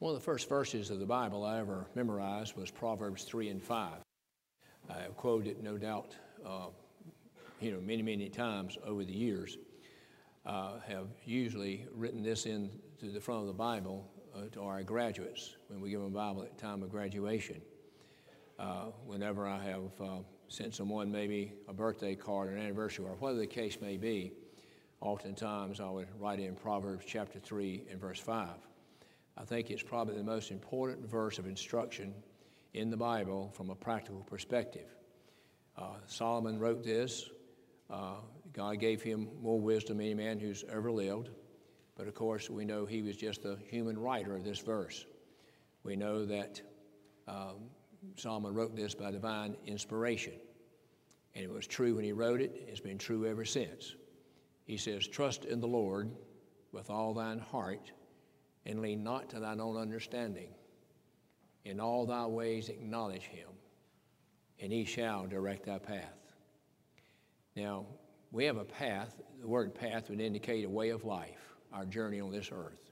One of the first verses of the Bible I ever memorized was Proverbs 3 and 5. I have quoted it, no doubt, uh, you know, many, many times over the years. Uh, have usually written this into the front of the Bible uh, to our graduates when we give them a Bible at time of graduation. Uh, whenever I have uh, sent someone maybe a birthday card or an anniversary or whatever the case may be, oftentimes I would write in Proverbs chapter 3 and verse 5. I think it's probably the most important verse of instruction in the Bible from a practical perspective. Uh, Solomon wrote this. Uh, God gave him more wisdom than any man who's ever lived. But of course, we know he was just the human writer of this verse. We know that um, Solomon wrote this by divine inspiration. And it was true when he wrote it, it's been true ever since. He says, Trust in the Lord with all thine heart and lean not to thine own understanding. In all thy ways acknowledge him, and he shall direct thy path. Now, we have a path. The word path would indicate a way of life, our journey on this earth.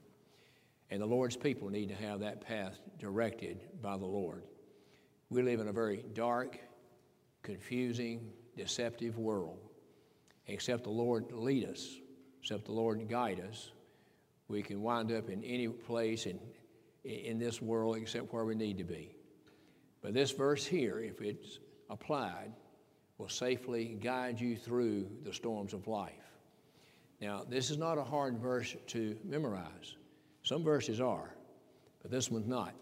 And the Lord's people need to have that path directed by the Lord. We live in a very dark, confusing, deceptive world. Except the Lord lead us, except the Lord guide us, we can wind up in any place in, in this world except where we need to be. But this verse here, if it's applied, will safely guide you through the storms of life. Now, this is not a hard verse to memorize. Some verses are, but this one's not.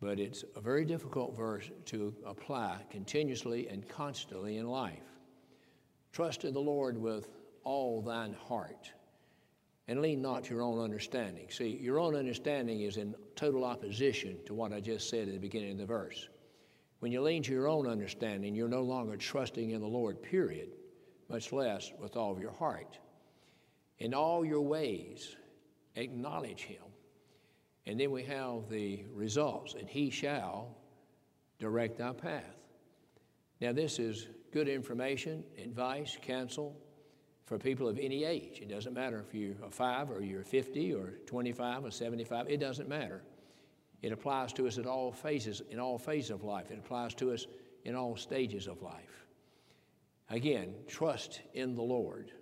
But it's a very difficult verse to apply continuously and constantly in life. Trust in the Lord with all thine heart and lean not to your own understanding. See, your own understanding is in total opposition to what I just said at the beginning of the verse. When you lean to your own understanding, you're no longer trusting in the Lord, period, much less with all of your heart. In all your ways, acknowledge Him. And then we have the results, and He shall direct thy path. Now, this is good information, advice, counsel for people of any age. It doesn't matter if you're a five or you're 50 or 25 or 75, it doesn't matter. It applies to us at all phases, in all phases of life. It applies to us in all stages of life. Again, trust in the Lord.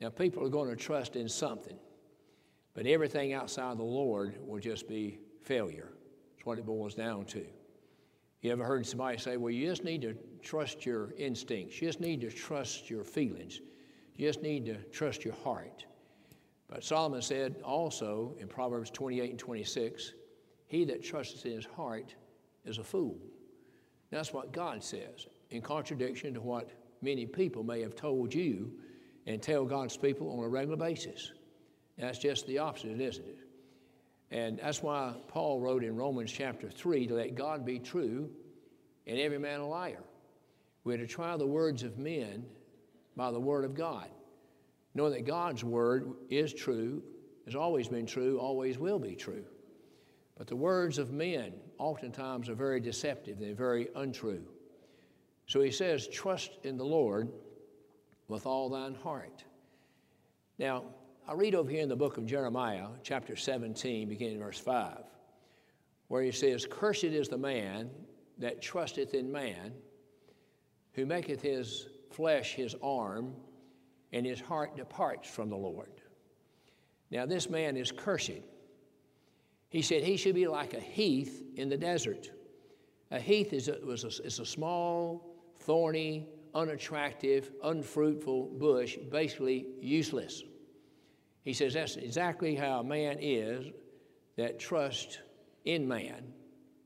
Now, people are going to trust in something, but everything outside the Lord will just be failure. That's what it boils down to. You ever heard somebody say, well, you just need to trust your instincts, you just need to trust your feelings, you just need to trust your heart. But Solomon said also in Proverbs 28 and 26, he that trusteth in his heart is a fool. That's what God says, in contradiction to what many people may have told you and tell God's people on a regular basis. That's just the opposite, isn't it? And that's why Paul wrote in Romans chapter 3 to let God be true and every man a liar. We're to try the words of men by the Word of God, knowing that God's Word is true, has always been true, always will be true. But the words of men oftentimes are very deceptive, they're very untrue. So he says, Trust in the Lord with all thine heart. Now, I read over here in the book of Jeremiah, chapter 17, beginning verse 5, where he says, Cursed is the man that trusteth in man, who maketh his flesh his arm, and his heart departs from the Lord. Now, this man is cursed. He said he should be like a heath in the desert. A heath is a, was a, is a small, thorny, unattractive, unfruitful bush, basically useless. He says that's exactly how a man is that trusts in man,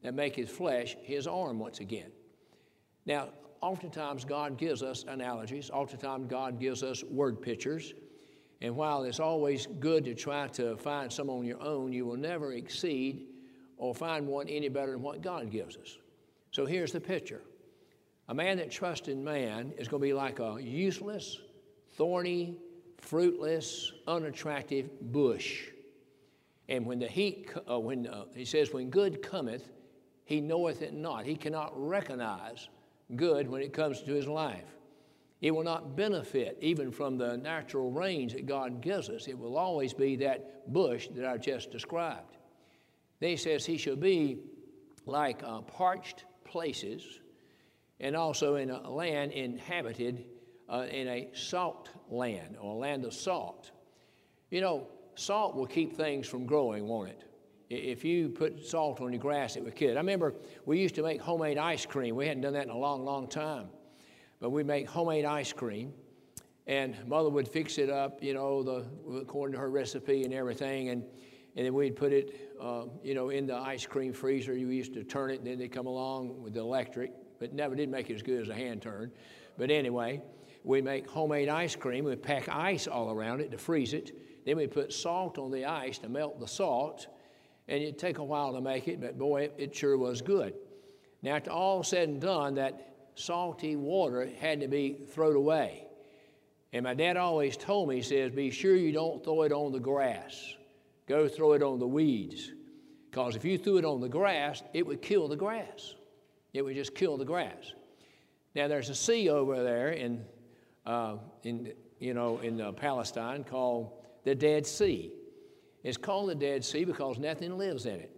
that make his flesh his arm once again. Now, oftentimes God gives us analogies, oftentimes God gives us word pictures. And while it's always good to try to find some on your own, you will never exceed or find one any better than what God gives us. So here's the picture a man that trusts in man is going to be like a useless, thorny, fruitless, unattractive bush. And when the heat, uh, when uh, he says, when good cometh, he knoweth it not. He cannot recognize good when it comes to his life. It will not benefit even from the natural range that God gives us. It will always be that bush that I just described. Then he says, He shall be like uh, parched places and also in a land inhabited uh, in a salt land or a land of salt. You know, salt will keep things from growing, won't it? If you put salt on your grass, it would kill it. I remember we used to make homemade ice cream. We hadn't done that in a long, long time. But we'd make homemade ice cream, and mother would fix it up, you know, the, according to her recipe and everything. And, and then we'd put it, uh, you know, in the ice cream freezer. You used to turn it, and then they'd come along with the electric, but never did make it as good as a hand turn. But anyway, we make homemade ice cream. We pack ice all around it to freeze it. Then we put salt on the ice to melt the salt. And it'd take a while to make it, but boy, it, sure was good. Now, after all said and done, that salty water had to be thrown away. And my dad always told me, he says, be sure you don't throw it on the grass. Go throw it on the weeds. Because if you threw it on the grass, it would kill the grass. It would just kill the grass. Now, there's a sea over there in, uh, in, you know, in uh, Palestine called the Dead Sea. It's called the Dead Sea because nothing lives in it.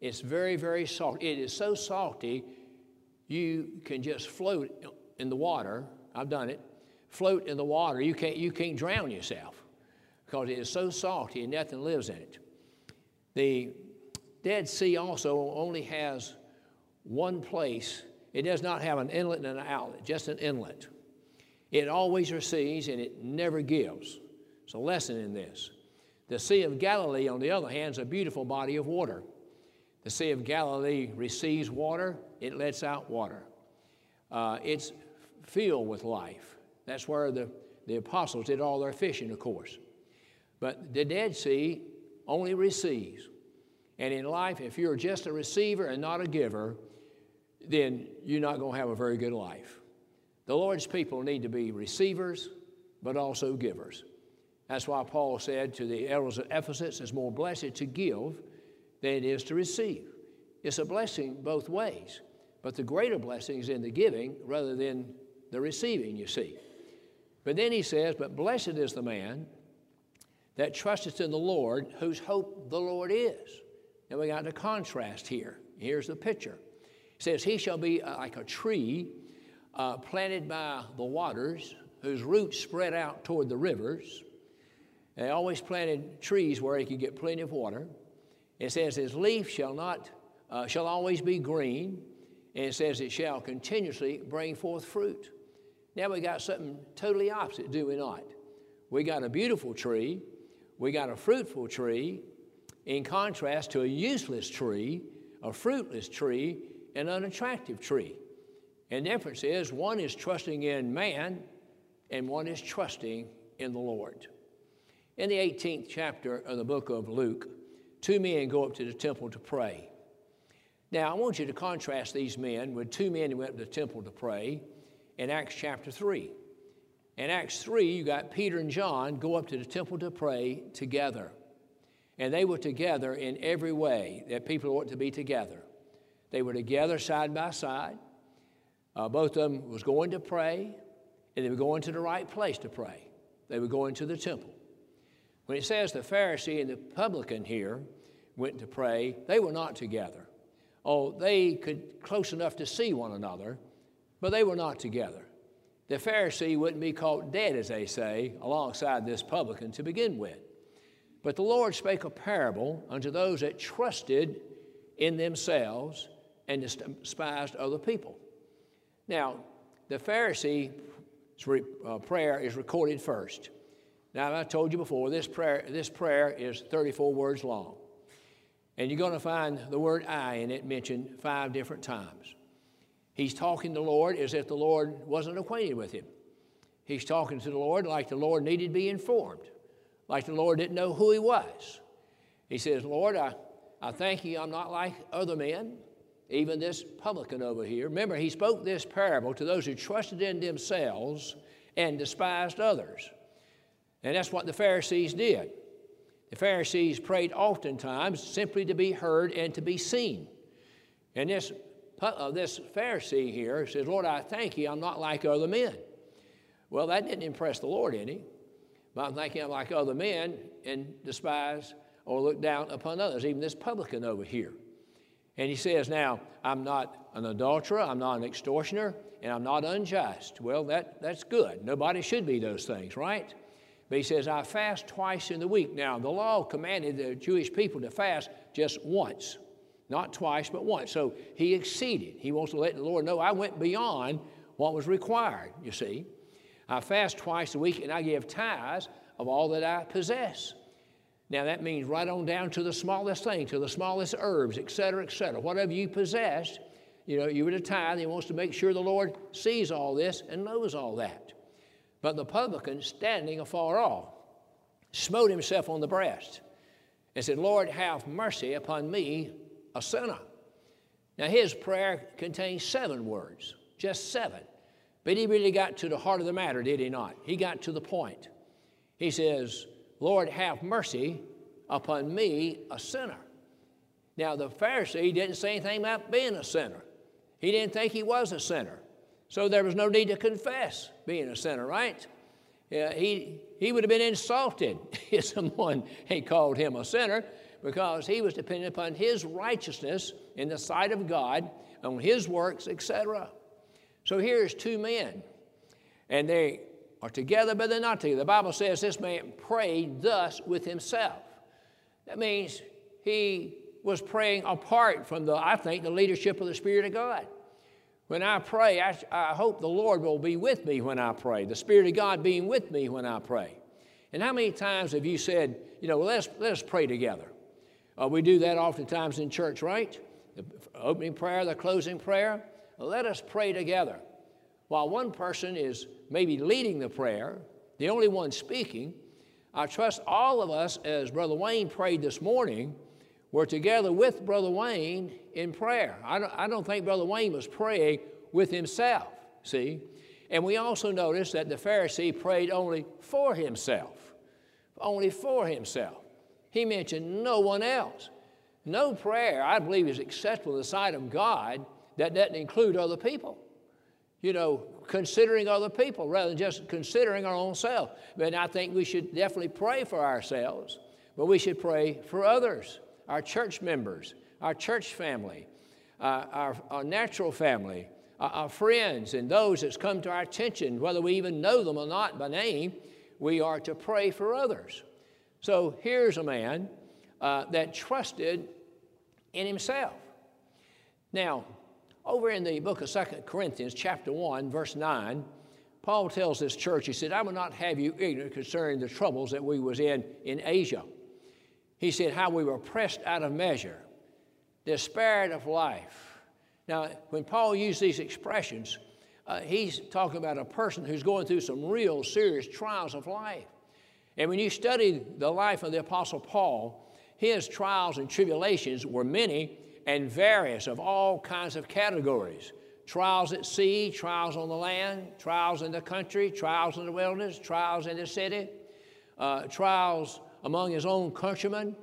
It's very, very salty. It is so salty, you can just float in the water. I've done it. Float in the water. You can't, you can't drown yourself because it is so salty and nothing lives in it. The Dead Sea also only has one place. It does not have an inlet and an outlet, just an inlet. It always receives and it never gives. It's a lesson in this. The Sea of Galilee, on the other hand, is a beautiful body of water. The Sea of Galilee receives water, it lets out water. Uh, it's filled with life. That's where the, the apostles did all their fishing, of course. But the Dead Sea only receives. And in life, if you're just a receiver and not a giver, then you're not going to have a very good life. The Lord's people need to be receivers, but also givers. That's why Paul said to the elders of Ephesus, it's more blessed to give than it is to receive. It's a blessing both ways, but the greater blessing is in the giving rather than the receiving, you see. But then he says, But blessed is the man that trusteth in the Lord, whose hope the Lord is. Now we got the contrast here. Here's the picture. It says, He shall be uh, like a tree uh, planted by the waters, whose roots spread out toward the rivers. They always planted trees where he could get plenty of water. It says, His leaf shall not uh, shall always be green, and it says it shall continuously bring forth fruit. Now we got something totally opposite, do we not? We got a beautiful tree, we got a fruitful tree, in contrast to a useless tree, a fruitless tree, an unattractive tree. And the difference is one is trusting in man, and one is trusting in the Lord. In the 18th chapter of the book of Luke, two men go up to the temple to pray. Now, I want you to contrast these men with two men who went to the temple to pray in Acts chapter 3. In Acts 3, you got Peter and John go up to the temple to pray together. And they were together in every way that people ought to be together. They were together side by side. Uh, both of them was going to pray, and they were going to the right place to pray. They were going to the temple. When it says the Pharisee and the publican here went to pray, they were not together. Oh, they could close enough to see one another, but they were not together. The Pharisee wouldn't be caught dead, as they say, alongside this publican to begin with. But the Lord spake a parable unto those that trusted in themselves and despised other people. Now, the Pharisee's uh, prayer is recorded first. Now, I told you before, this prayer, this prayer is 34 words long. And you're going to find the word I in it mentioned five different times. He's talking to the Lord as if the Lord wasn't acquainted with him. He's talking to the Lord like the Lord needed to be informed, like the Lord didn't know who he was. He says, Lord, I, I thank you I'm not like other men, even this publican over here. Remember, he spoke this parable to those who trusted in themselves and despised others. And that's what the Pharisees did. The Pharisees prayed oftentimes simply to be heard and to be seen. And this, uh, this Pharisee here says, Lord, I thank you, I'm not like other men. Well, that didn't impress the Lord any. But I'm thinking I'm like other men and despise or look down upon others, even this publican over here. And he says, Now, I'm not an adulterer, I'm not an extortioner, and I'm not unjust. Well, that, that's good. Nobody should be those things, right? But he says, I fast twice in the week. Now, the law commanded the Jewish people to fast just once, not twice, but once. So he exceeded. He wants to let the Lord know I went beyond what was required, you see. I fast twice a week and I give tithes of all that I possess. Now, that means right on down to the smallest thing, to the smallest herbs, et cetera, et cetera. Whatever you possess, you know, you were to tithe. He wants to make sure the Lord sees all this and knows all that. But the publican, standing afar off, smote himself on the breast and said, Lord, have mercy upon me, a sinner. Now, his prayer contains seven words, just seven. But he really got to the heart of the matter, did he not? He got to the point. He says, Lord, have mercy upon me, a sinner. Now, the Pharisee didn't say anything about being a sinner. He didn't think he was a sinner. So there was no need to confess being a sinner, right? Yeah, he, he would have been insulted if someone had called him a sinner because he was dependent upon his righteousness in the sight of God, on his works, etc. So here's two men, and they are together, but they're not together. The Bible says this man prayed thus with himself. That means he was praying apart from the, I think, the leadership of the Spirit of God. When I pray, I, I hope the Lord will be with me when I pray, the Spirit of God being with me when I pray. And how many times have you said, you know, let's, let us pray together? Uh, we do that oftentimes in church, right? The opening prayer, the closing prayer. Let us pray together. While one person is maybe leading the prayer, the only one speaking, I trust all of us, as Brother Wayne prayed this morning, were together with Brother Wayne in prayer. I don't, I don't think Brother Wayne was praying with himself, see? And we also notice that the Pharisee prayed only for himself, only for himself. He mentioned no one else. No prayer, I believe, is acceptable in the sight of God that doesn't include other people. You know, considering other people rather than just considering our own self. But I think we should definitely pray for ourselves, but we should pray for others our church members, our church family, uh, our, our, natural family, our, our friends, and those that's come to our attention, whether we even know them or not by name, we are to pray for others. So here's a man uh, that trusted in himself. Now, over in the book of Second Corinthians, chapter 1, verse 9, Paul tells this church, he said, I will not have you ignorant concerning the troubles that we was in in Asia he said how we were pressed out of measure, despaired of life. Now, when Paul used these expressions, uh, he's talking about a person who's going through some real serious trials of life. And when you study the life of the Apostle Paul, his trials and tribulations were many and various of all kinds of categories trials at sea, trials on the land, trials in the country, trials in the wilderness, trials in the city, uh, trials among his own countrymen,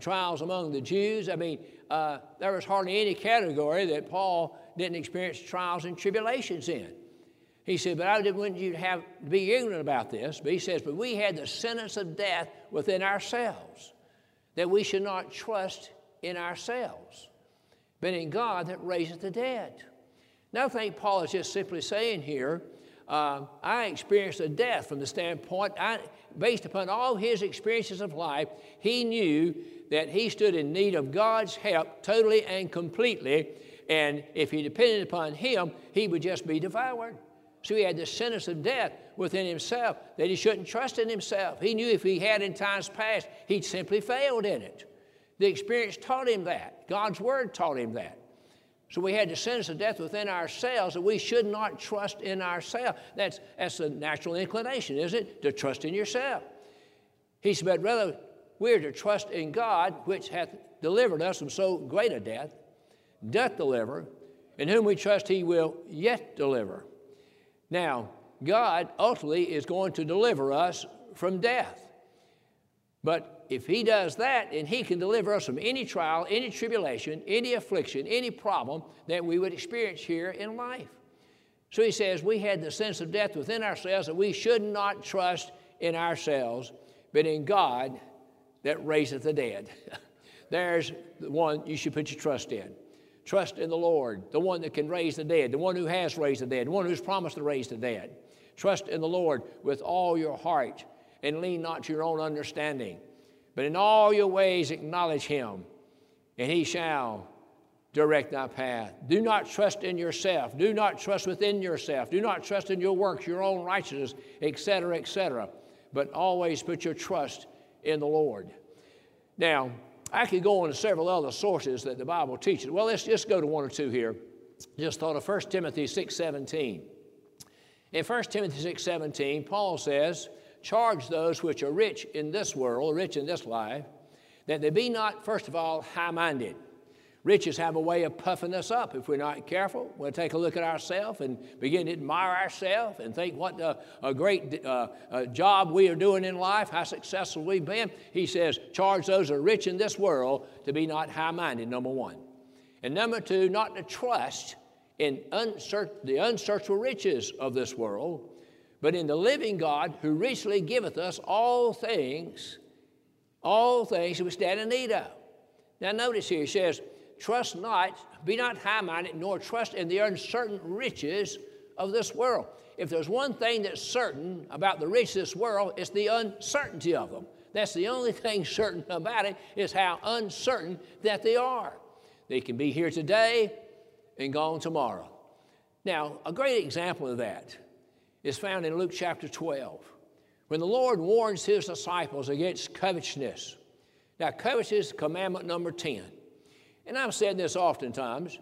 trials among the Jews. I mean, uh, there was hardly any category that Paul didn't experience trials and tribulations in. He said, but I didn't want you to have to be ignorant about this. But he says, but we had the sentence of death within ourselves, that we should not trust in ourselves, but in God that raiseth the dead. Now, I think Paul is just simply saying here, uh, I experienced a death from the standpoint, I, based upon all his experiences of life, he knew that he stood in need of God's help totally and completely. And if he depended upon him, he would just be devoured. So he had the sentence of death within himself that he shouldn't trust in himself. He knew if he had in times past, he'd simply failed in it. The experience taught him that. God's word taught him that. So we had the sentence of death within ourselves that we should not trust in ourselves. That's, that's a natural inclination, is it? To trust in yourself. He said, but rather we're to trust in God, which hath delivered us from so great a death, doth deliver, in whom we trust he will yet deliver. Now, God ultimately is going to deliver us from death. But if He does that, and He can deliver us from any trial, any tribulation, any affliction, any problem that we would experience here in life. So He says, We had the sense of death within ourselves that we should not trust in ourselves, but in God that raiseth the dead. There's the one you should put your trust in. Trust in the Lord, the one that can raise the dead, the one who has raised the dead, the one who's promised to raise the dead. Trust in the Lord with all your heart and lean not to your own understanding, but in all your ways acknowledge him, and he shall direct thy path. Do not trust in yourself. Do not trust within yourself. Do not trust in your works, your own righteousness, etc., etc. But always put your trust in the Lord. Now, I could go on to several other sources that the Bible teaches. Well, let's just go to one or two here. Just thought of 1 Timothy 6.17. In 1 Timothy 6.17, Paul says, Charge those which are rich in this world, rich in this life, that they be not, first of all, high-minded Riches have a way of puffing us up if we're not careful. We'll take a look at ourselves and begin to admire ourselves and think what a, a great uh, a job we are doing in life, how successful we've been. He says, charge those who are rich in this world to be not high minded, number one. And number two, not to trust in unsearch- the unsearchable riches of this world, but in the living God who richly giveth us all things, all things that we stand in need of. Now, notice here, he says, Trust not, be not high minded, nor trust in the uncertain riches of this world. If there's one thing that's certain about the riches of this world, it's the uncertainty of them. That's the only thing certain about it, is how uncertain that they are. They can be here today and gone tomorrow. Now, a great example of that is found in Luke chapter 12, when the Lord warns his disciples against covetousness. Now, covetousness, is commandment number 10 and I've said this oftentimes,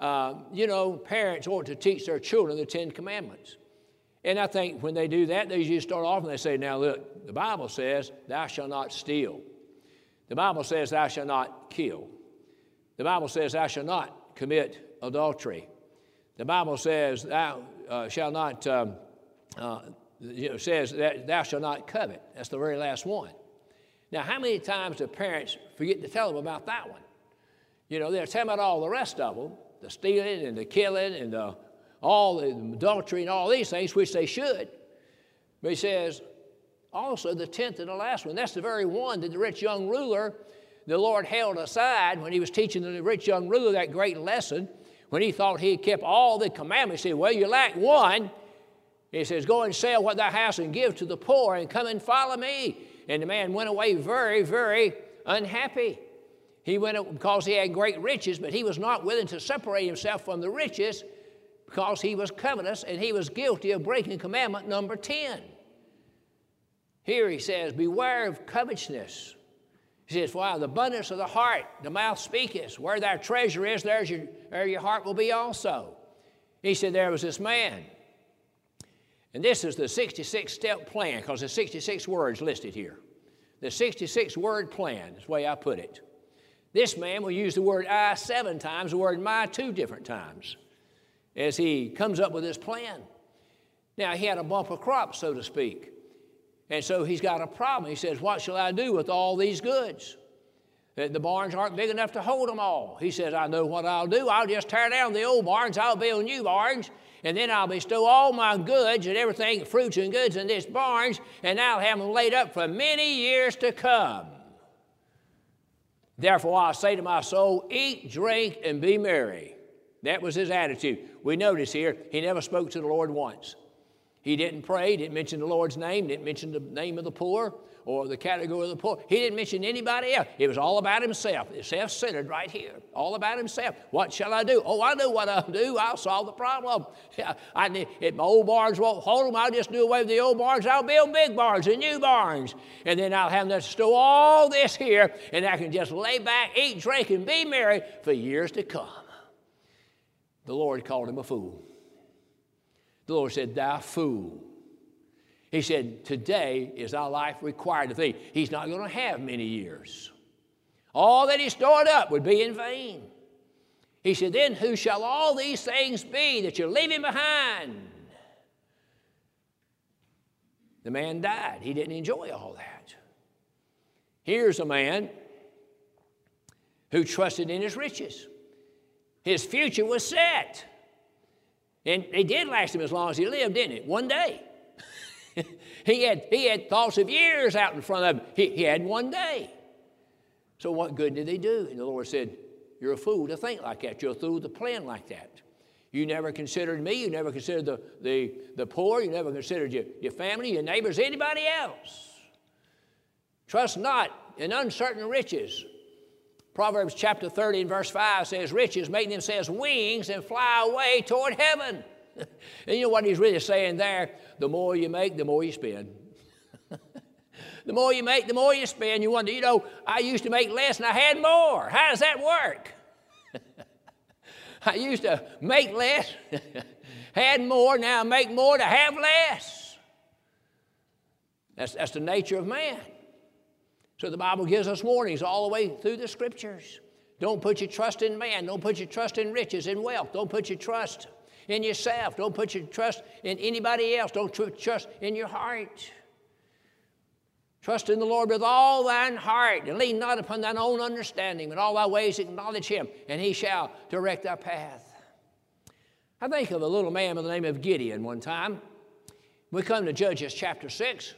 uh, you know, parents ought to teach their children the Ten Commandments. And I think when they do that, they usually start off and they say, now look, the Bible says, thou shalt not steal. The Bible says, thou shalt not kill. The Bible says, thou shalt not commit adultery. The Bible says, thou uh, shalt not, um, uh, you know, says that thou shalt not covet. That's the very last one. Now, how many times do parents forget to tell them about that one? You know, they're telling about all the rest of them, the stealing and the killing and the, all the adultery and all these things, which they should. But he says, also the tenth and the last one, that's the very one that the rich young ruler, the Lord held aside when he was teaching the rich young ruler that great lesson, when he thought he had kept all the commandments. He said, Well, you lack one. He says, Go and sell what thou hast and give to the poor and come and follow me. And the man went away very, very unhappy. He went because he had great riches, but he was not willing to separate himself from the riches because he was covetous and he was guilty of breaking commandment number 10. Here he says, Beware of covetousness. He says, For the abundance of the heart, the mouth speaketh. Where thy treasure is, there's your, there your heart will be also. He said, There was this man. And this is the 66 step plan because there's 66 words listed here. The 66 word plan is the way I put it. This man will use the word I seven times, the word my two different times as he comes up with his plan. Now, he had a bumper crop, so to speak. And so he's got a problem. He says, What shall I do with all these goods? Uh, the barns aren't big enough to hold them all. He says, I know what I'll do. I'll just tear down the old barns, I'll build new barns, and then I'll bestow all my goods and everything, fruits and goods in this barns, and I'll have them laid up for many years to come. Therefore, I say to my soul, Eat, drink, and be merry. That was his attitude. We notice here, he never spoke to the Lord once. He didn't pray, didn't mention the Lord's name, didn't mention the name of the poor or the category of the poor. He didn't mention anybody else. It was all about himself. It's self centered right here. All about himself. What shall I do? Oh, I know what I'll do. I'll solve the problem. Yeah, I if my old barns won't hold them, I'll just do away with the old barns. I'll build big barns and new barns. And then I'll have them store all this here, and I can just lay back, eat, drink, and be merry for years to come. The Lord called him a fool. The Lord said, Thou fool. He said, Today is thy life required of thee. He's not going to have many years. All that he stored up would be in vain. He said, Then who shall all these things be that you're leaving behind? The man died. He didn't enjoy all that. Here's a man who trusted in his riches. His future was set. And it did last him as long as he lived, didn't it? One day. he, had, he had thoughts of years out in front of him. He, he had one day. So, what good did they do? And the Lord said, You're a fool to think like that. You're a fool to plan like that. You never considered me. You never considered the, the, the poor. You never considered your, your family, your neighbors, anybody else. Trust not in uncertain riches. Proverbs chapter 30 and verse 5 says, Riches make themselves wings and fly away toward heaven. and you know what he's really saying there? The more you make, the more you spend. the more you make, the more you spend. You wonder, you know, I used to make less and I had more. How does that work? I used to make less, had more, now I make more to have less. That's, that's the nature of man. So the Bible gives us warnings all the way through the scriptures. Don't put your trust in man. Don't put your trust in riches and wealth. Don't put your trust in yourself. Don't put your trust in anybody else. Don't trust in your heart. Trust in the Lord with all thine heart, and lean not upon thine own understanding, but all thy ways acknowledge him, and he shall direct thy path. I think of a little man by the name of Gideon one time. We come to Judges chapter 6,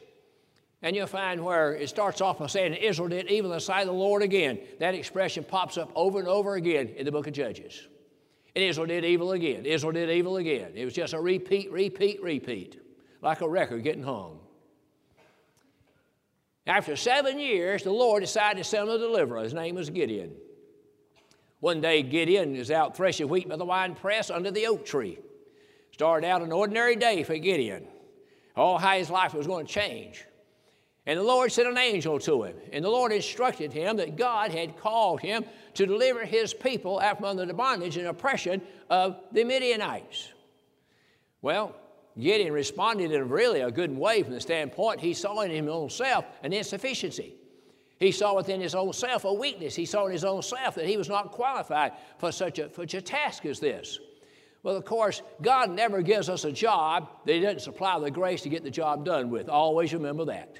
and you'll find where it starts off by saying, Israel did evil in the sight of the Lord again. That expression pops up over and over again in the book of Judges. And Israel did evil again. Israel did evil again. It was just a repeat, repeat, repeat, like a record getting hung. After seven years, the Lord decided to send a deliverer. His name was Gideon. One day, Gideon is out threshing wheat by the wine press under the oak tree. Started out an ordinary day for Gideon. All how his life was going to change. And the Lord sent an angel to him. And the Lord instructed him that God had called him to deliver his people out from under the bondage and oppression of the Midianites. Well, Gideon responded in really a good way from the standpoint he saw in his own self an insufficiency. He saw within his own self a weakness. He saw in his own self that he was not qualified for such a, for such a task as this. Well, of course, God never gives us a job that He doesn't supply the grace to get the job done with. Always remember that.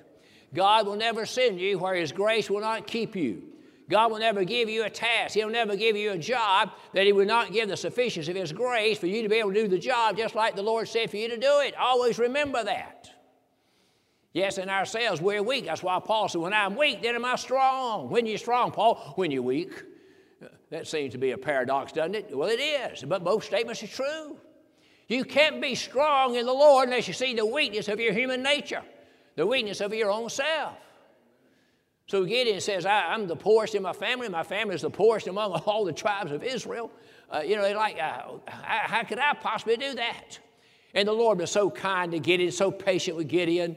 God will never send you where His grace will not keep you. God will never give you a task. He'll never give you a job that He will not give the sufficiency of His grace for you to be able to do the job just like the Lord said for you to do it. Always remember that. Yes, in ourselves, we're weak. That's why Paul said, When I'm weak, then am I strong. When you're strong, Paul, when you're weak. That seems to be a paradox, doesn't it? Well, it is, but both statements are true. You can't be strong in the Lord unless you see the weakness of your human nature, the weakness of your own self. So Gideon says, I, am the poorest in my family. My family is the poorest among all the tribes of Israel. Uh, you know, they're like, uh, how could I possibly do that? And the Lord was so kind to Gideon, so patient with Gideon.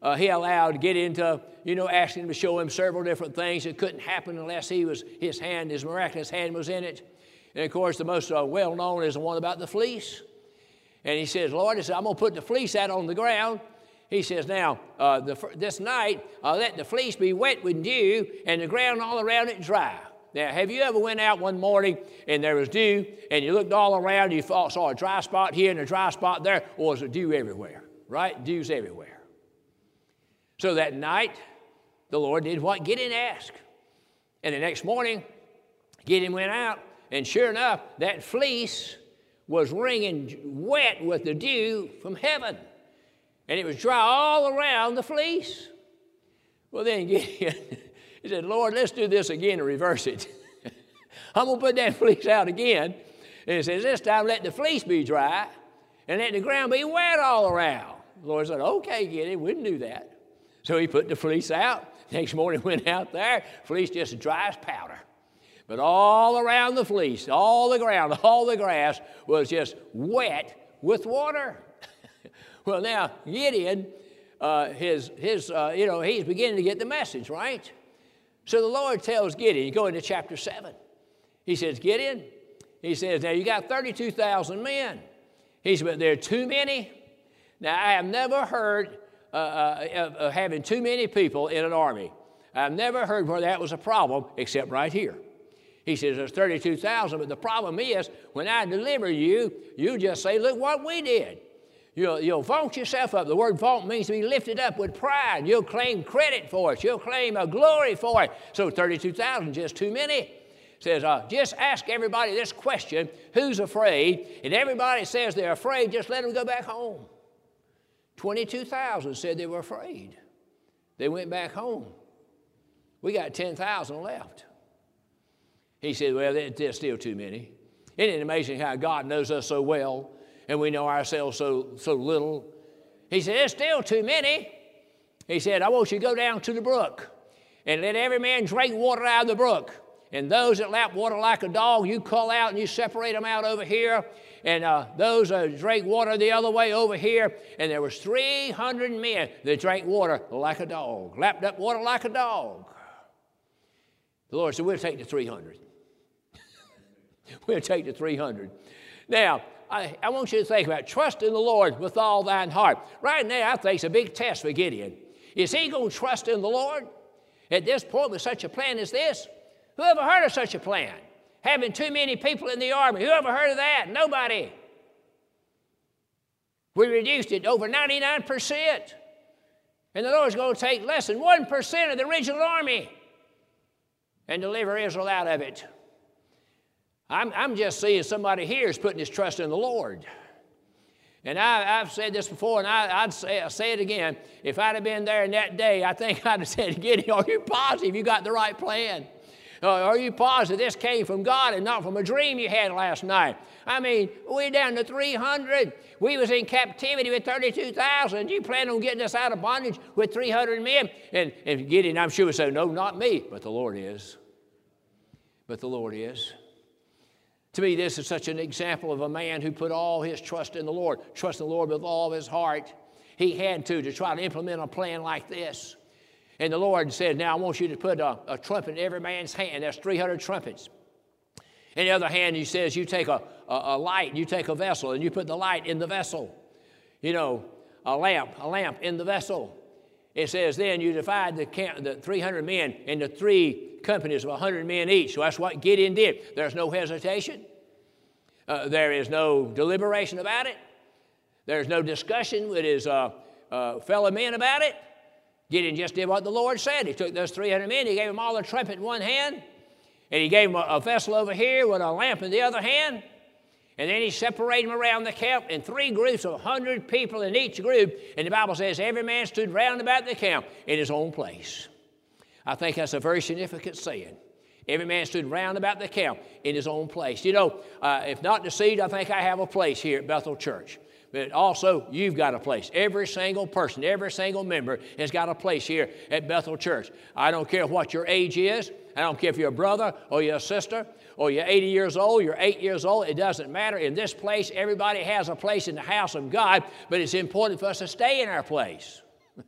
Uh, he allowed Gideon to, you know, ask him to show him several different things that couldn't happen unless he was, his hand, his miraculous hand was in it. And of course, the most uh, well known is the one about the fleece. And he says, Lord, he said, I'm going to put the fleece out on the ground he says, Now, uh, the, this night, uh, let the fleece be wet with dew and the ground all around it dry. Now, have you ever went out one morning and there was dew and you looked all around, you saw a dry spot here and a dry spot there, or was there dew everywhere? Right? Dew's everywhere. So that night, the Lord did what Gideon asked. And the next morning, Gideon went out, and sure enough, that fleece was wringing wet with the dew from heaven and it was dry all around the fleece. Well, then Gideon, he said, Lord, let's do this again and reverse it. I'm going to put that fleece out again. And he says, This time let the fleece be dry and let the ground be wet all around. The Lord said, Okay, Gideon, we can do that. So he put the fleece out. Next morning, went out there, fleece just dry as powder. But all around the fleece, all the ground, all the grass was just wet with water. Well, now, Gideon, uh, his, his, uh, you know, he's beginning to get the message, right? So the Lord tells Gideon, you go into chapter 7. He says, Gideon, he says, now you got 32,000 men. He said, but there are too many. Now, I have never heard uh, uh, of, having too many people in an army. I've never heard where that was a problem except right here. He says, There's 32,000, but the problem is when I deliver you, you just say, Look what we did. You'll, you'll vaunt yourself up. The word vaunt means to be lifted up with pride. You'll claim credit for it. You'll claim a glory for it. So 32,000 just too many. Says, uh, just ask everybody this question who's afraid? And everybody says they're afraid, just let them go back home. 22,000 said they were afraid. They went back home. We got 10,000 left. He said, Well, there's still too many. Isn't it amazing how God knows us so well and we know ourselves so, so little? He said, There's still too many. He said, I want you to go down to the brook and let every man drink water out of the brook. And those that lap water like a dog, you call out and you separate them out over here. And uh, those that drank water the other way over here. And there was 300 men that drank water like a dog, lapped up water like a dog. The Lord said, We'll take the 300. we'll take the 300. Now, I, I, want you to think about trust in the Lord with all thine heart. Right now, I think it's a big test for Gideon. Is he going to trust in the Lord at this point with such a plan as this? Who ever heard of such a plan? Having too many people in the army. Who ever heard of that? Nobody. We reduced it over 99%. And the Lord's going to take less than 1% of the original army and deliver Israel out of it. I'm, I'm just seeing somebody here is putting his trust in the Lord. And I, have said this before, and I, would say, I'll say it again. If I'd have been there in that day, I think I'd have said, Gideon, are you positive you got the right plan? Uh, are you positive this came from God and not from a dream you had last night? I mean, we're down to 300. We was in captivity with 32,000. You plan on getting us out of bondage with 300 men? And, and Gideon, I'm sure, would say, no, not me, but the Lord is. But the Lord is. To me, this is such an example of a man who put all his trust in the Lord, trust in the Lord with all his heart. He had to to try to implement a plan like this. And the Lord said, Now I want you to put a, a trumpet in every man's hand. That's 300 trumpets. In the other hand, he says, You take a, a, a light, you take a vessel, and you put the light in the vessel. You know, a lamp, a lamp in the vessel. It says, Then you divide the, camp, the 300 men into three companies of 100 men each. So that's what Gideon did. There's no hesitation, uh, there is no deliberation about it, there's no discussion with his uh, uh, fellow men about it. Gideon just did what the Lord said. He took those 300 men, he gave them all a trumpet in one hand, and he gave them a, a vessel over here with a lamp in the other hand. And then he separated them around the camp in three groups of 100 people in each group. And the Bible says every man stood round about the camp in his own place. I think that's a very significant saying. Every man stood round about the camp in his own place. You know, uh, if not deceived, I think I have a place here at Bethel Church but also you've got a place. Every single person, every single member has got a place here at Bethel Church. I don't care what your age is. I don't care if you're a brother or you're a sister or you're 80 years old, you're 8 years old. It doesn't matter. In this place, everybody has a place in the house of God, but it's important for us to stay in our place.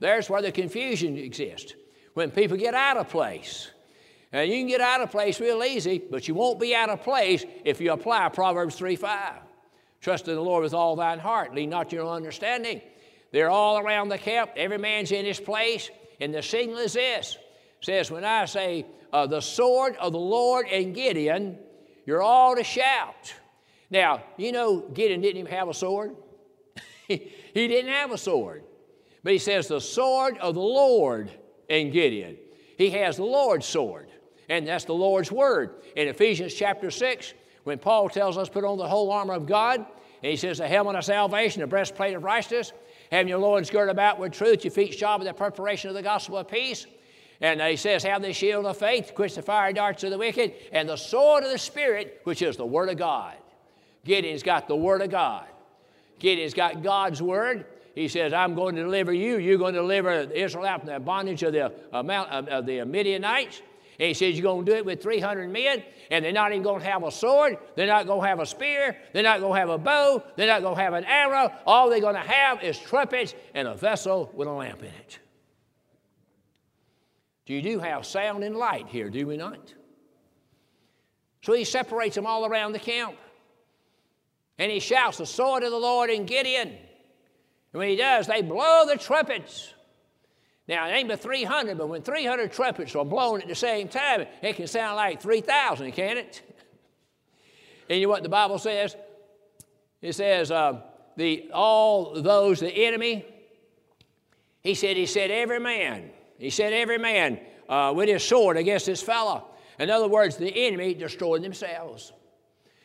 There's where the confusion exists. When people get out of place. And you can get out of place real easy, but you won't be out of place if you apply Proverbs 3 5. Trust in the Lord with all thine heart. Lean not your understanding. They're all around the camp. Every man's in his place. And the signal is this. Says, when I say uh, the sword of the Lord and Gideon, you're all to shout. Now, you know Gideon didn't even have a sword. he didn't have a sword. But he says the sword of the Lord and Gideon. He has the Lord's sword. And that's the Lord's word. In Ephesians chapter 6, when Paul tells us put on the whole armor of God, and he says the helmet of salvation, the breastplate of righteousness, having your loins girded about with truth, your feet shod with the preparation of the gospel of peace. And he says, have the shield of faith, quench the fiery darts of the wicked, and the sword of the Spirit, which is the Word of God. Gideon's got the Word of God. Gideon's got God's Word. He says, I'm going to deliver you. You're going to deliver Israel out from the bondage of the, uh, of the Midianites. And he says, You're going to do it with 300 men, and they're not even going to have a sword. They're not going to have a spear. They're not going to have a bow. They're not going to have an arrow. All they're going to have is trumpets and a vessel with a lamp in it. Do you do have sound and light here, do we not? So he separates them all around the camp. And he shouts, The sword of the Lord in Gideon. And when he does, they blow the trumpets. Now, it ain't but 300, but when 300 trumpets are blown at the same time, it can sound like 3,000, can it? and you know what the Bible says? It says, uh, the, all those, the enemy, he said, he said, every man, he said, every man uh, with his sword against his fellow. In other words, the enemy destroyed themselves.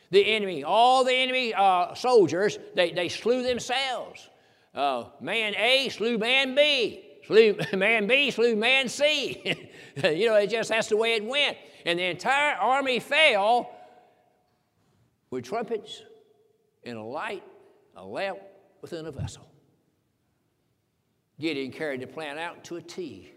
The enemy, all the enemy uh, soldiers, they, they slew themselves. Uh, man A slew man B. Slew, man B slew man C. you know, it just that's the way it went. And the entire army fell with trumpets and a light, a lamp within a vessel. Gideon carried the plan out to a T.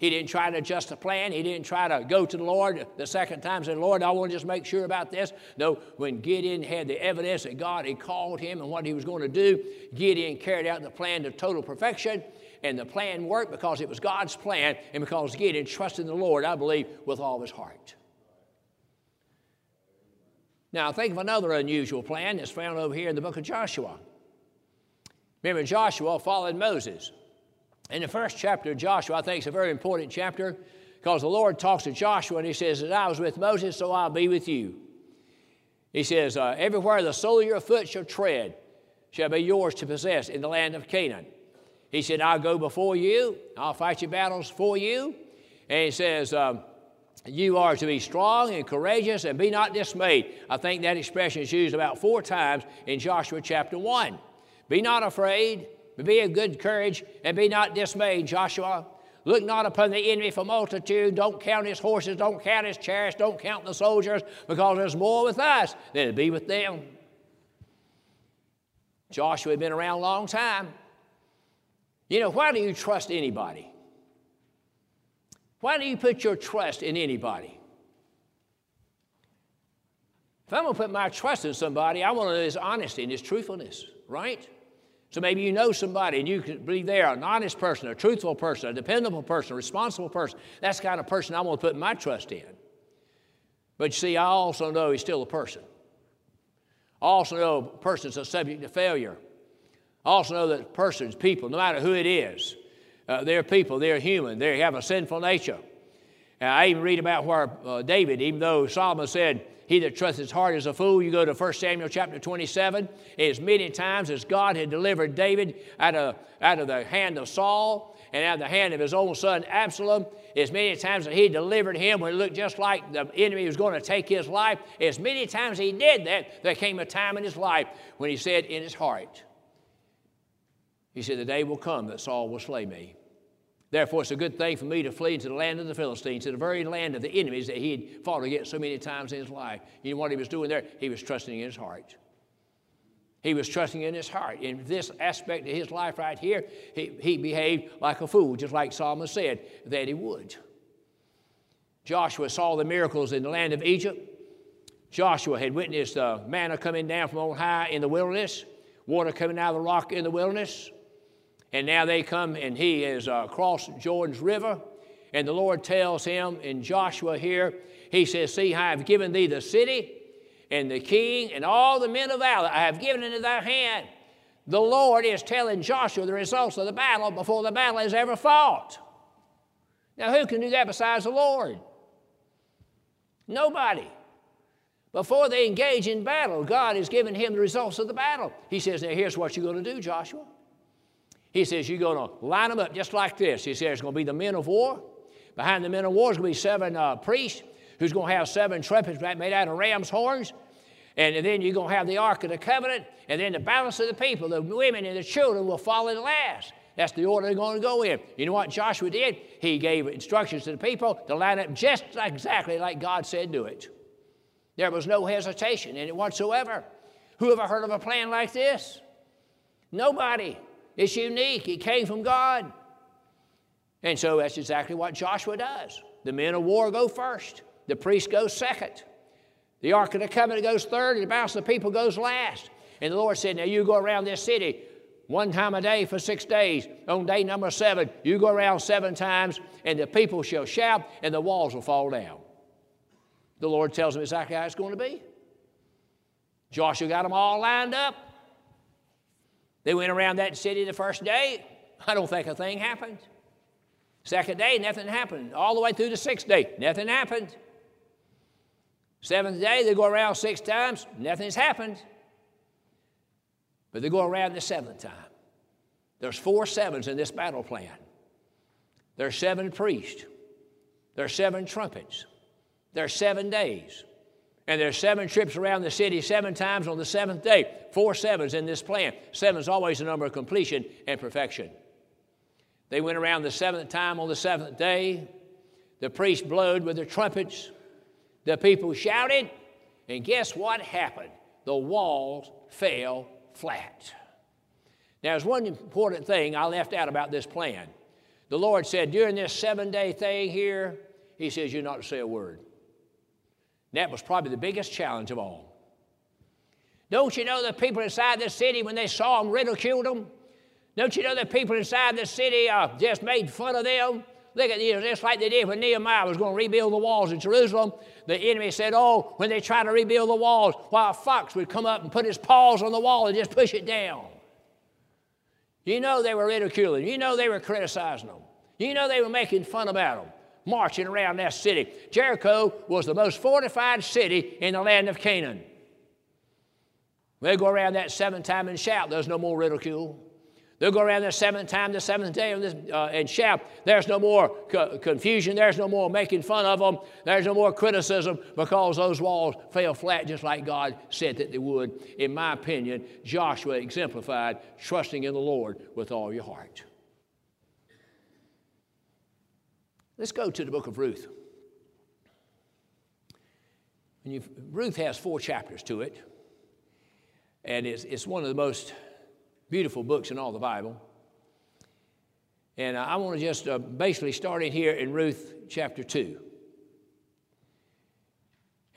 He didn't try to adjust the plan. He didn't try to go to the Lord the second time and say, Lord, I want to just make sure about this. No, when Gideon had the evidence that God had called him and what he was going to do, Gideon carried out the plan to total perfection. And the plan worked because it was God's plan and because Gideon trusted the Lord, I believe, with all his heart. Now, think of another unusual plan that's found over here in the book of Joshua. Remember, Joshua followed Moses. In the first chapter of Joshua, I think it's a very important chapter because the Lord talks to Joshua and he says, As I was with Moses, so I'll be with you. He says, uh, Everywhere the sole of your foot shall tread shall be yours to possess in the land of Canaan. He said, I'll go before you, I'll fight your battles for you. And he says, um, You are to be strong and courageous and be not dismayed. I think that expression is used about four times in Joshua chapter 1. Be not afraid, but be of good courage and be not dismayed, Joshua. Look not upon the enemy for multitude. Don't count his horses. Don't count his chariots. Don't count the soldiers, because there's more with us than to be with them. Joshua had been around a long time. You know, why do you trust anybody? Why do you put your trust in anybody? If I'm going to put my trust in somebody, I want to know his honesty and his truthfulness, right? So maybe you know somebody and you believe they are an honest person, a truthful person, a dependable person, a responsible person. That's the kind of person I want to put my trust in. But you see, I also know he's still a person. I also know a person's a subject to failure. Also know that persons, people, no matter who it is, uh, they're people, they're human, they have a sinful nature. And I even read about where uh, David, even though Solomon said, he that trusts his heart is a fool. You go to 1 Samuel chapter 27. As many times as God had delivered David out of, out of the hand of Saul and out of the hand of his own son Absalom, as many times as he delivered him when it looked just like the enemy was going to take his life, as many times he did that, there came a time in his life when he said in his heart, he said, The day will come that Saul will slay me. Therefore, it's a good thing for me to flee into the land of the Philistines, to the very land of the enemies that he had fought against so many times in his life. You know what he was doing there? He was trusting in his heart. He was trusting in his heart. In this aspect of his life right here, he, he behaved like a fool, just like Solomon said that he would. Joshua saw the miracles in the land of Egypt. Joshua had witnessed uh, manna coming down from on high in the wilderness, water coming out of the rock in the wilderness. And now they come, and he is uh, across Jordan's River. And the Lord tells him in Joshua here, He says, See, I have given thee the city and the king and all the men of valor. I have given into thy hand. The Lord is telling Joshua the results of the battle before the battle is ever fought. Now, who can do that besides the Lord? Nobody. Before they engage in battle, God has given him the results of the battle. He says, Now, here's what you're going to do, Joshua. He says, You're going to line them up just like this. He says, There's going to be the men of war. Behind the men of war is going to be seven uh, priests who's going to have seven trumpets made out of ram's horns. And then you're going to have the Ark of the Covenant. And then the balance of the people, the women and the children, will fall in last. That's the order they're going to go in. You know what Joshua did? He gave instructions to the people to line up just exactly like God said do it. There was no hesitation in it whatsoever. Who ever heard of a plan like this? Nobody. It's unique. It came from God. And so that's exactly what Joshua does. The men of war go first, the priest goes second, the Ark of the Covenant goes third, and the balance of the people goes last. And the Lord said, Now you go around this city one time a day for six days. On day number seven, you go around seven times, and the people shall shout, and the walls will fall down. The Lord tells them exactly how it's going to be. Joshua got them all lined up. They went around that city the first day. I don't think a thing happened. Second day, nothing happened. All the way through the sixth day, nothing happened. Seventh day, they go around six times, nothing's happened. But they go around the seventh time. There's four sevens in this battle plan. There's seven priests. There's seven trumpets. There's seven days. And there's seven trips around the city seven times on the seventh day. Four sevens in this plan. Seven is always the number of completion and perfection. They went around the seventh time on the seventh day. The priests blowed with their trumpets. The people shouted. And guess what happened? The walls fell flat. Now, there's one important thing I left out about this plan. The Lord said, during this seven day thing here, He says, You're not to say a word. That was probably the biggest challenge of all. Don't you know the people inside the city, when they saw him, ridiculed them? Don't you know the people inside the city uh, just made fun of them? Look at you just like they did when Nehemiah was going to rebuild the walls of Jerusalem. The enemy said, Oh, when they try to rebuild the walls, why a fox would come up and put his paws on the wall and just push it down. You know they were ridiculing. You know they were criticizing them. You know they were making fun about them, marching around that city. Jericho was the most fortified city in the land of Canaan. They'll go around that seventh time and shout, There's no more ridicule. They'll go around the seventh time, the seventh day, uh, and shout, There's no more co- confusion. There's no more making fun of them. There's no more criticism because those walls fell flat just like God said that they would. In my opinion, Joshua exemplified trusting in the Lord with all your heart. Let's go to the book of Ruth. Ruth has four chapters to it, and it's, it's one of the most beautiful books in all the Bible. And I want to just uh, basically start in here in Ruth chapter 2.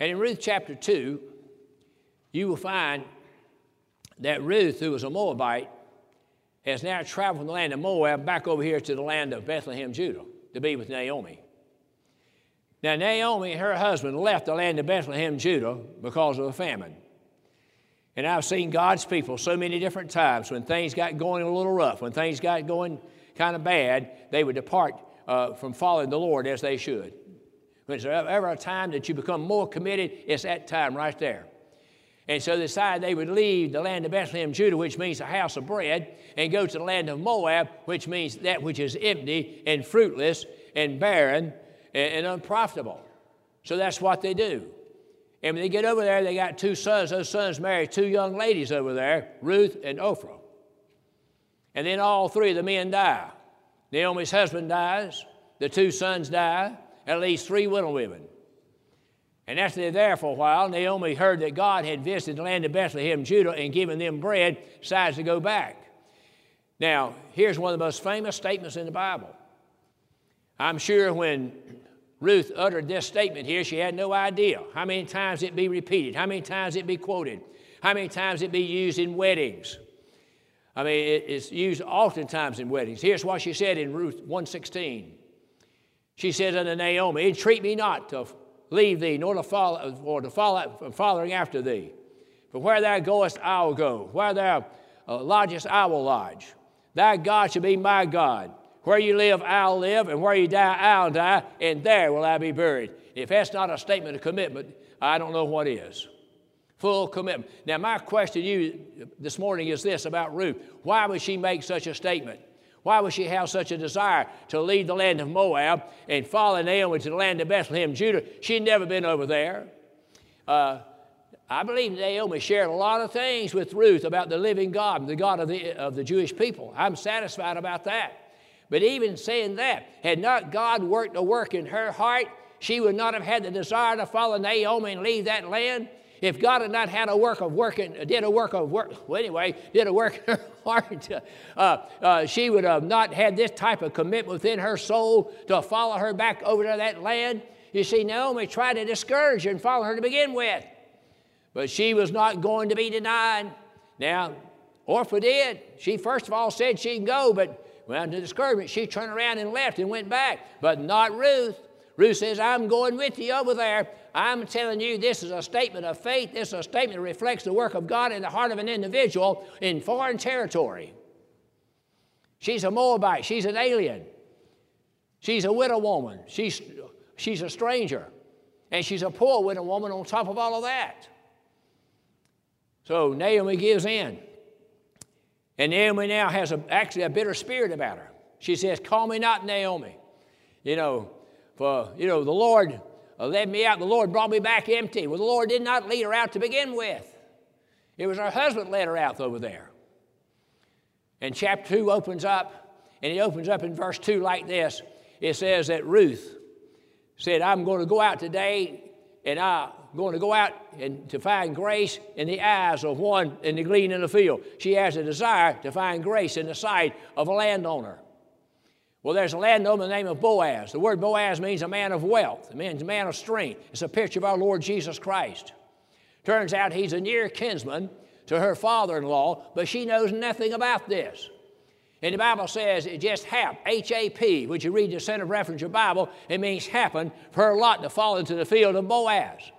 And in Ruth chapter 2, you will find that Ruth, who was a Moabite, has now traveled from the land of Moab back over here to the land of Bethlehem, Judah, to be with Naomi. Now, Naomi and her husband left the land of Bethlehem, Judah, because of a famine. And I've seen God's people so many different times when things got going a little rough, when things got going kind of bad, they would depart uh, from following the Lord as they should. When there's ever a time that you become more committed, it's that time right there. And so they decided they would leave the land of Bethlehem, Judah, which means the house of bread, and go to the land of Moab, which means that which is empty and fruitless and barren and, and unprofitable. So that's what they do. And when they get over there, they got two sons. Those sons marry two young ladies over there, Ruth and Ophrah. And then all three of the men die. Naomi's husband dies, the two sons die, and at least three widow women. And after they're there for a while, Naomi heard that God had visited the land of Bethlehem, Judah, and given them bread, decides to go back. Now, here's one of the most famous statements in the Bible. I'm sure when Ruth uttered this statement here, she had no idea how many times it be repeated, how many times it be quoted, how many times it be used in weddings. I mean, it's used oftentimes in weddings. Here's what she said in Ruth 116. She says unto Naomi, Entreat me not to leave thee, nor to follow, or to follow following after thee. For where thou goest, I will go. Where thou uh, lodgest, I will lodge. Thy God shall be my God. Where you live, I'll live, and where you die, I'll die, and there will I be buried. If that's not a statement of commitment, I don't know what is. Full commitment. Now, my question to you this morning is this about Ruth. Why would she make such a statement? Why would she have such a desire to leave the land of Moab and follow Naomi to the land of Bethlehem, Judah? She'd never been over there. Uh, I believe Naomi shared a lot of things with Ruth about the living God, the God of the, of the Jewish people. I'm satisfied about that. But even saying that, had not God worked a work in her heart, she would not have had the desire to follow Naomi and leave that land. If God had not had a work of working, did a work of work, well, anyway, did a work heart, uh, uh, she would have not had this type of commitment within her soul to follow her back over to that land. You see, Naomi tried to discourage her and follow her to begin with, but she was not going to be denied. Now, Orpah did. She first of all said she'd go, but well, to discouragement, she turned around and left and went back, but not Ruth. Ruth says, I'm going with you over there. I'm telling you, this is a statement of faith. This is a statement that reflects the work of God in the heart of an individual in foreign territory. She's a Moabite. She's an alien. She's a widow woman. She's, she's a stranger. And she's a poor widow woman on top of all of that. So Naomi gives in. And Naomi now has a, actually a bitter spirit about her. She says, Call me not Naomi. You know, for, you know, the Lord uh, led me out. The Lord brought me back empty. Well, the Lord did not lead her out to begin with. It was her husband led her out over there. And chapter 2 opens up, and it opens up in verse 2 like this. It says that Ruth said, I'm going to go out today, and I'm going to go out and to find grace in the eyes of one in the glean in the field. She has a desire to find grace in the sight of a landowner. Well, there's a landowner by the name of Boaz. The word Boaz means a man of wealth, it means a man of strength. It's a picture of our Lord Jesus Christ. Turns out he's a near kinsman to her father in law, but she knows nothing about this. And the Bible says it just happened, H A P, which you read the center of reference of your Bible, it means happened for her lot to fall into the field of Boaz.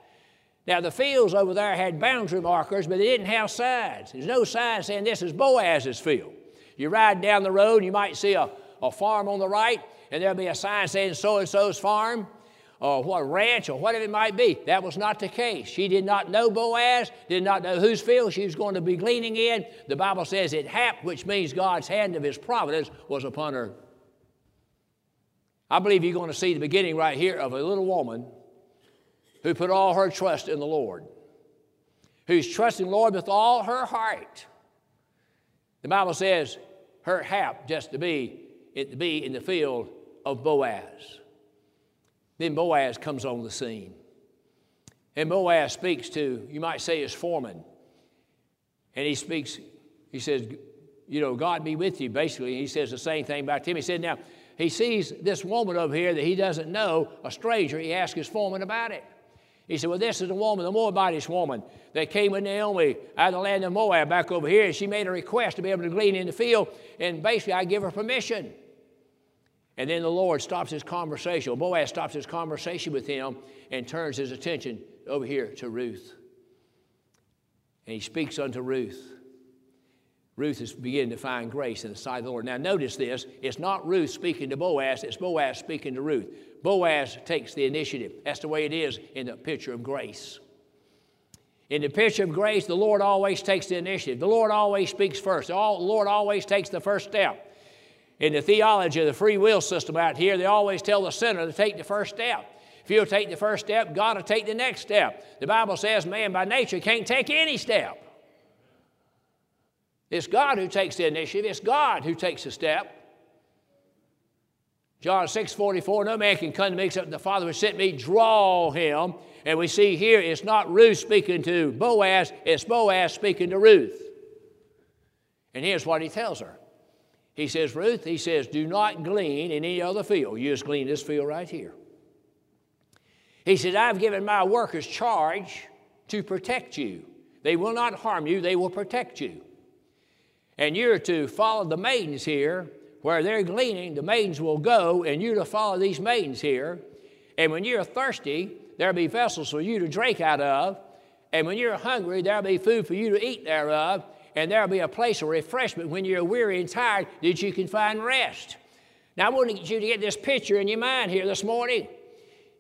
Now, the fields over there had boundary markers, but they didn't have signs. There's no sign saying this is Boaz's field. You ride down the road, you might see a a farm on the right, and there'll be a sign saying so and so's farm, or what ranch, or whatever it might be. That was not the case. She did not know Boaz, did not know whose field she was going to be gleaning in. The Bible says it happened, which means God's hand of His providence was upon her. I believe you're going to see the beginning right here of a little woman who put all her trust in the Lord, who's trusting the Lord with all her heart. The Bible says her hap just to be it to be in the field of Boaz. Then Boaz comes on the scene. And Boaz speaks to, you might say, his foreman. And he speaks, he says, you know, God be with you, basically. He says the same thing about him. He said, now, he sees this woman over here that he doesn't know, a stranger. He asks his foreman about it. He said, Well, this is the woman, the Moabitish woman that came with Naomi out of the land of Moab back over here. And she made a request to be able to glean in the field. And basically, I give her permission. And then the Lord stops his conversation. Boaz stops his conversation with him and turns his attention over here to Ruth. And he speaks unto Ruth. Ruth is beginning to find grace in the sight of the Lord. Now, notice this it's not Ruth speaking to Boaz, it's Boaz speaking to Ruth. Boaz takes the initiative. That's the way it is in the picture of grace. In the picture of grace, the Lord always takes the initiative. The Lord always speaks first. The Lord always takes the first step. In the theology of the free will system out here, they always tell the sinner to take the first step. If you'll take the first step, God will take the next step. The Bible says man by nature can't take any step. It's God who takes the initiative, it's God who takes the step. John 6 44, no man can come to me except the Father who sent me, draw him. And we see here it's not Ruth speaking to Boaz, it's Boaz speaking to Ruth. And here's what he tells her he says, Ruth, he says, do not glean in any other field. You just glean this field right here. He says, I've given my workers charge to protect you. They will not harm you, they will protect you. And you're to follow the maidens here. Where they're gleaning, the maidens will go, and you're to follow these maidens here. And when you're thirsty, there'll be vessels for you to drink out of. And when you're hungry, there'll be food for you to eat thereof and there'll be a place of refreshment when you're weary and tired that you can find rest. Now, I want to get you to get this picture in your mind here this morning.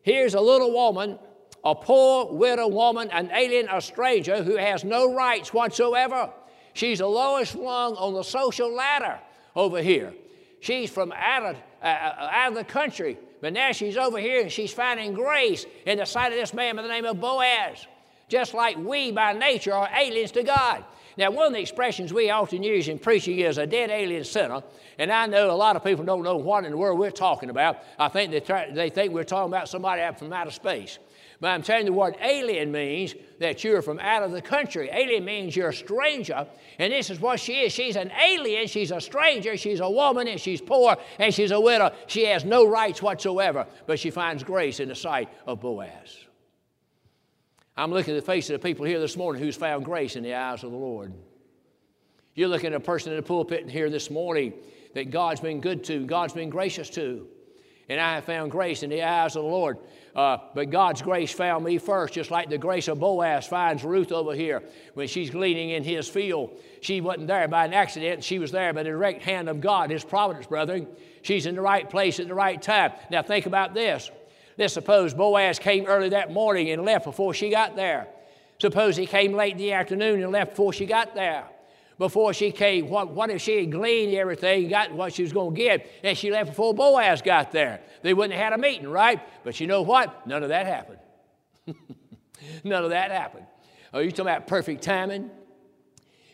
Here's a little woman, a poor widow woman, an alien, a stranger who has no rights whatsoever. She's the lowest rung on the social ladder over here. She's from out of, uh, uh, out of the country, but now she's over here and she's finding grace in the sight of this man by the name of Boaz. Just like we by nature are aliens to God. Now, one of the expressions we often use in preaching is a dead alien sinner. And I know a lot of people don't know what in the world we're talking about. I think they, try, they think we're talking about somebody out from outer space. But I'm telling you, the word alien means that you're from out of the country. Alien means you're a stranger. And this is what she is. She's an alien. She's a stranger. She's a woman and she's poor and she's a widow. She has no rights whatsoever, but she finds grace in the sight of Boaz. I'm looking at the face of people here this morning who's found grace in the eyes of the Lord. You're looking at a person in the pulpit here this morning that God's been good to, God's been gracious to. And I have found grace in the eyes of the Lord. Uh, but God's grace found me first, just like the grace of Boaz finds Ruth over here when she's gleaning in his field. She wasn't there by an accident, she was there by the direct hand of God, His providence, brethren. She's in the right place at the right time. Now, think about this. Let's suppose Boaz came early that morning and left before she got there. Suppose he came late in the afternoon and left before she got there. before she came. What, what if she had gleaned everything, got what she was going to get, and she left before Boaz got there? They wouldn't have had a meeting, right? But you know what? None of that happened. None of that happened. Are you talking about perfect timing?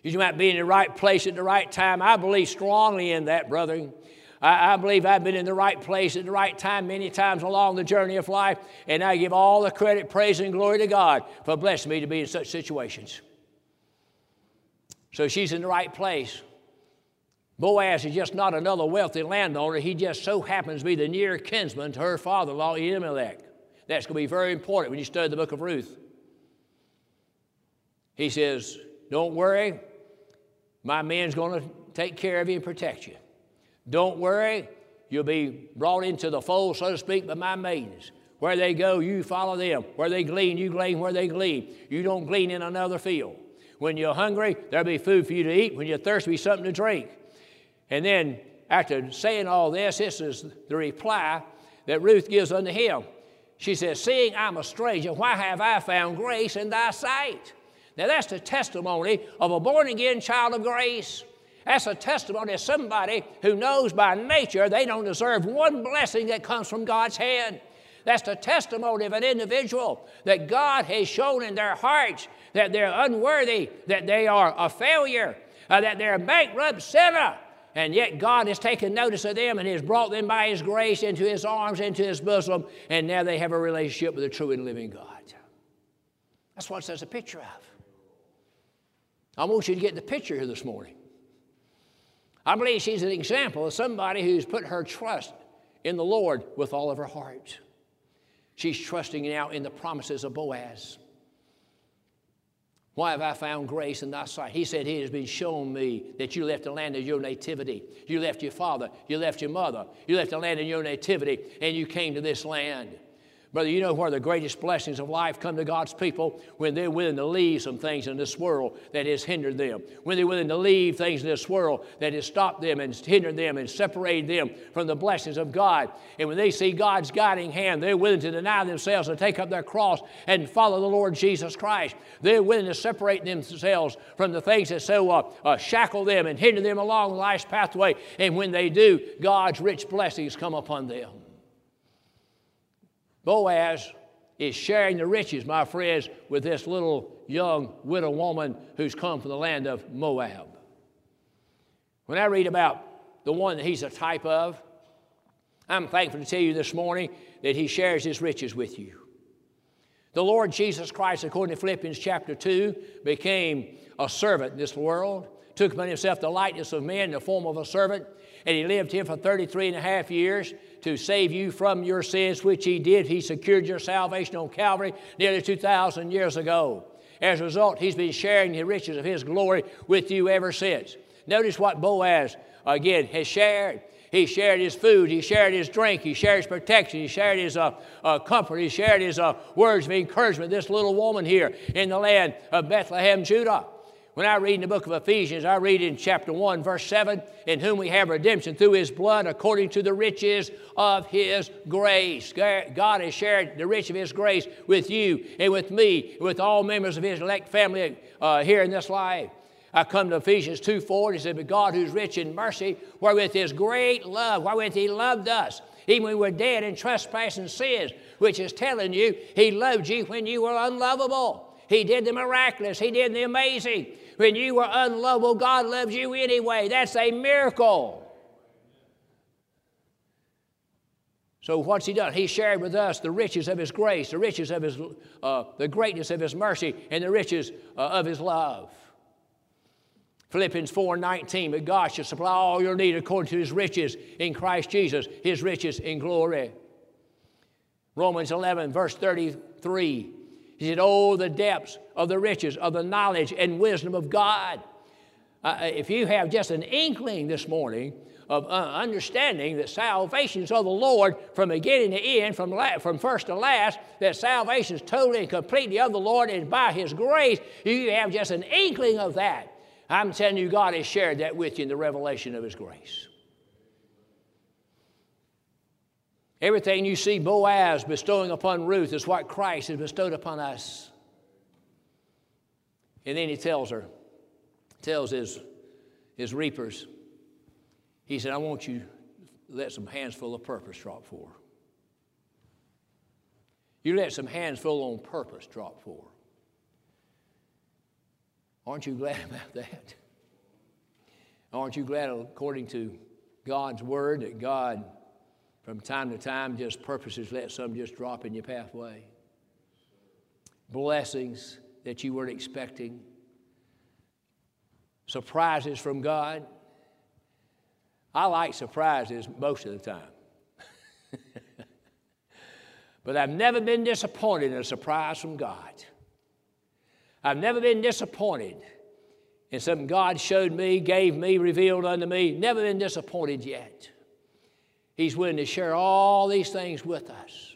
You about being in the right place at the right time? I believe strongly in that, brother. I, I, believe I've been in the right place at the right time many times along the journey of life, and I give all the credit, praise, and glory to God for blessing me to be in such situations. So she's in the right place. Boaz is just not another wealthy landowner. He just so happens to be the near kinsman to her father in law, Elimelech. That's going to be very important when you study the book of Ruth. He says, Don't worry, my man's going to take care of you and protect you. Don't worry, you'll be brought into the fold, so to speak, by my maidens. Where they go, you follow them. Where they glean, you glean where they glean. You don't glean in another field. When you're hungry, there'll be food for you to eat. When you're thirsty, be something to drink. And then, after saying all this, this is the reply that Ruth gives unto him. She says, Seeing I'm a stranger, why have I found grace in thy sight? Now, that's the testimony of a born again child of grace. That's a testimony of somebody who knows by nature they don't deserve one blessing that comes from God's hand. That's the testimony of an individual that God has shown in their hearts that they're unworthy, that they are a failure, uh, that they're a bankrupt sinner. And yet God has taken notice of them and has brought them by His grace into His arms, into His bosom, and now they have a relationship with the true and living God. That's what it's a picture of. I want you to get the picture here this morning. I believe she's an example of somebody who's put her trust in the Lord with all of her heart. She's trusting now in the promises of Boaz. Why have I found grace in thy sight? He said, It has been shown me that you left the land of your nativity. You left your father, you left your mother, you left the land of your nativity, and you came to this land. Brother, you know where the greatest blessings of life come to God's people? When they're willing to leave some things in this world that has hindered them. When they're willing to leave things in this world that has stopped them and hindered them and separated them from the blessings of God. And when they see God's guiding hand, they're willing to deny themselves and take up their cross and follow the Lord Jesus Christ. They're willing to separate themselves from the things that so uh, uh, shackle them and hinder them along life's pathway. And when they do, God's rich blessings come upon them. Boaz is sharing the riches, my friends, with this little young widow woman who's come from the land of Moab. When I read about the one that he's a type of, I'm thankful to tell you this morning that he shares his riches with you. The Lord Jesus Christ, according to Philippians chapter 2, became a servant in this world, took upon himself the likeness of men in the form of a servant, and he lived here for 33 and a half years to save you from your sins, which he did. He secured your salvation on Calvary nearly 2,000 years ago. As a result, he's been sharing the riches of his glory with you ever since. Notice what Boaz, again, has shared. He shared his food, he shared his drink, he shared his protection, he shared his uh, uh, comfort, he shared his uh, words of encouragement. This little woman here in the land of Bethlehem, Judah. When I read in the book of Ephesians, I read in chapter 1, verse 7, in whom we have redemption through his blood according to the riches of his grace. God has shared the riches of his grace with you and with me, with all members of his elect family uh, here in this life. I come to Ephesians 2 4, and he said, But God who's rich in mercy, wherewith his great love, wherewith he loved us, even when we were dead in trespass and sins, which is telling you he loved you when you were unlovable. He did the miraculous. He did the amazing. When you were unlovable, God loves you anyway. That's a miracle. So what's he done? He shared with us the riches of his grace, the riches of his, uh, the greatness of his mercy, and the riches uh, of his love. Philippians 4 19, but God shall supply all your need according to his riches in Christ Jesus, his riches in glory. Romans 11, verse 33, he said, Oh, the depths of the riches of the knowledge and wisdom of God. Uh, if you have just an inkling this morning of uh, understanding that salvation is of the Lord from beginning to end, from, la- from first to last, that salvation is totally and completely of the Lord and by His grace, you have just an inkling of that. I'm telling you, God has shared that with you in the revelation of His grace. Everything you see Boaz bestowing upon Ruth is what Christ has bestowed upon us. And then he tells her, tells his his reapers, he said, I want you to let some hands full of purpose drop for. You let some hands full on purpose drop for. Aren't you glad about that? Aren't you glad, according to God's word, that God, from time to time, just purposes let some just drop in your pathway? Blessings that you weren't expecting, surprises from God. I like surprises most of the time. but I've never been disappointed in a surprise from God. I've never been disappointed in something God showed me, gave me, revealed unto me. Never been disappointed yet. He's willing to share all these things with us.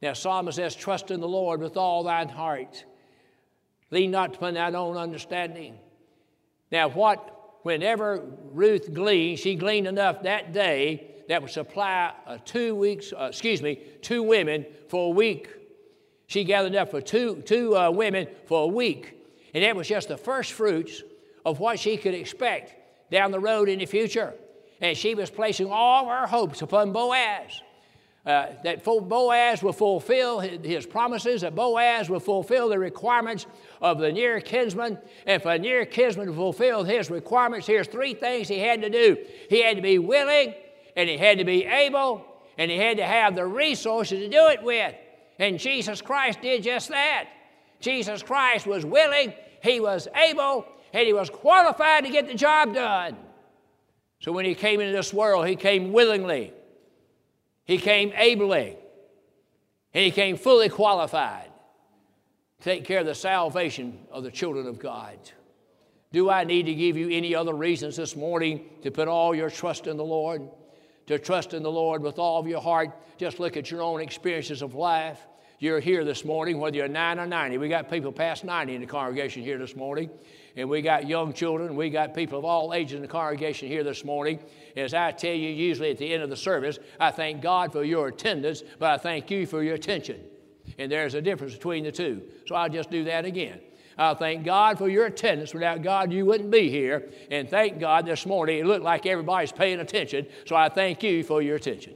Now, Psalmist says, Trust in the Lord with all thine heart. Lean not upon thine own understanding. Now, what, whenever Ruth gleaned, she gleaned enough that day that would supply uh, two weeks, uh, excuse me, two women for a week she gathered up for two, two uh, women for a week. And that was just the first fruits of what she could expect down the road in the future. And she was placing all her hopes upon Boaz. Uh, that Boaz will fulfill his promises, that Boaz will fulfill the requirements of the near kinsman. If for near kinsman to fulfill his requirements, here's three things he had to do he had to be willing, and he had to be able, and he had to have the resources to do it with. And Jesus Christ did just that. Jesus Christ was willing, he was able, and he was qualified to get the job done. So when he came into this world, he came willingly, he came ably, and he came fully qualified to take care of the salvation of the children of God. Do I need to give you any other reasons this morning to put all your trust in the Lord? To trust in the Lord with all of your heart? Just look at your own experiences of life you're here this morning, whether you're 9 or 90. We got people past 90 in the congregation here this morning. And we got young children. We got people of all ages in the congregation here this morning. As I tell you, usually at the end of the service, I thank God for your attendance, but I thank you for your attention. And there's a difference between the two. So I'll just do that again. I thank God for your attendance. Without God, you wouldn't be here. And thank God this morning, it looked like everybody's paying attention. So I thank you for your attention.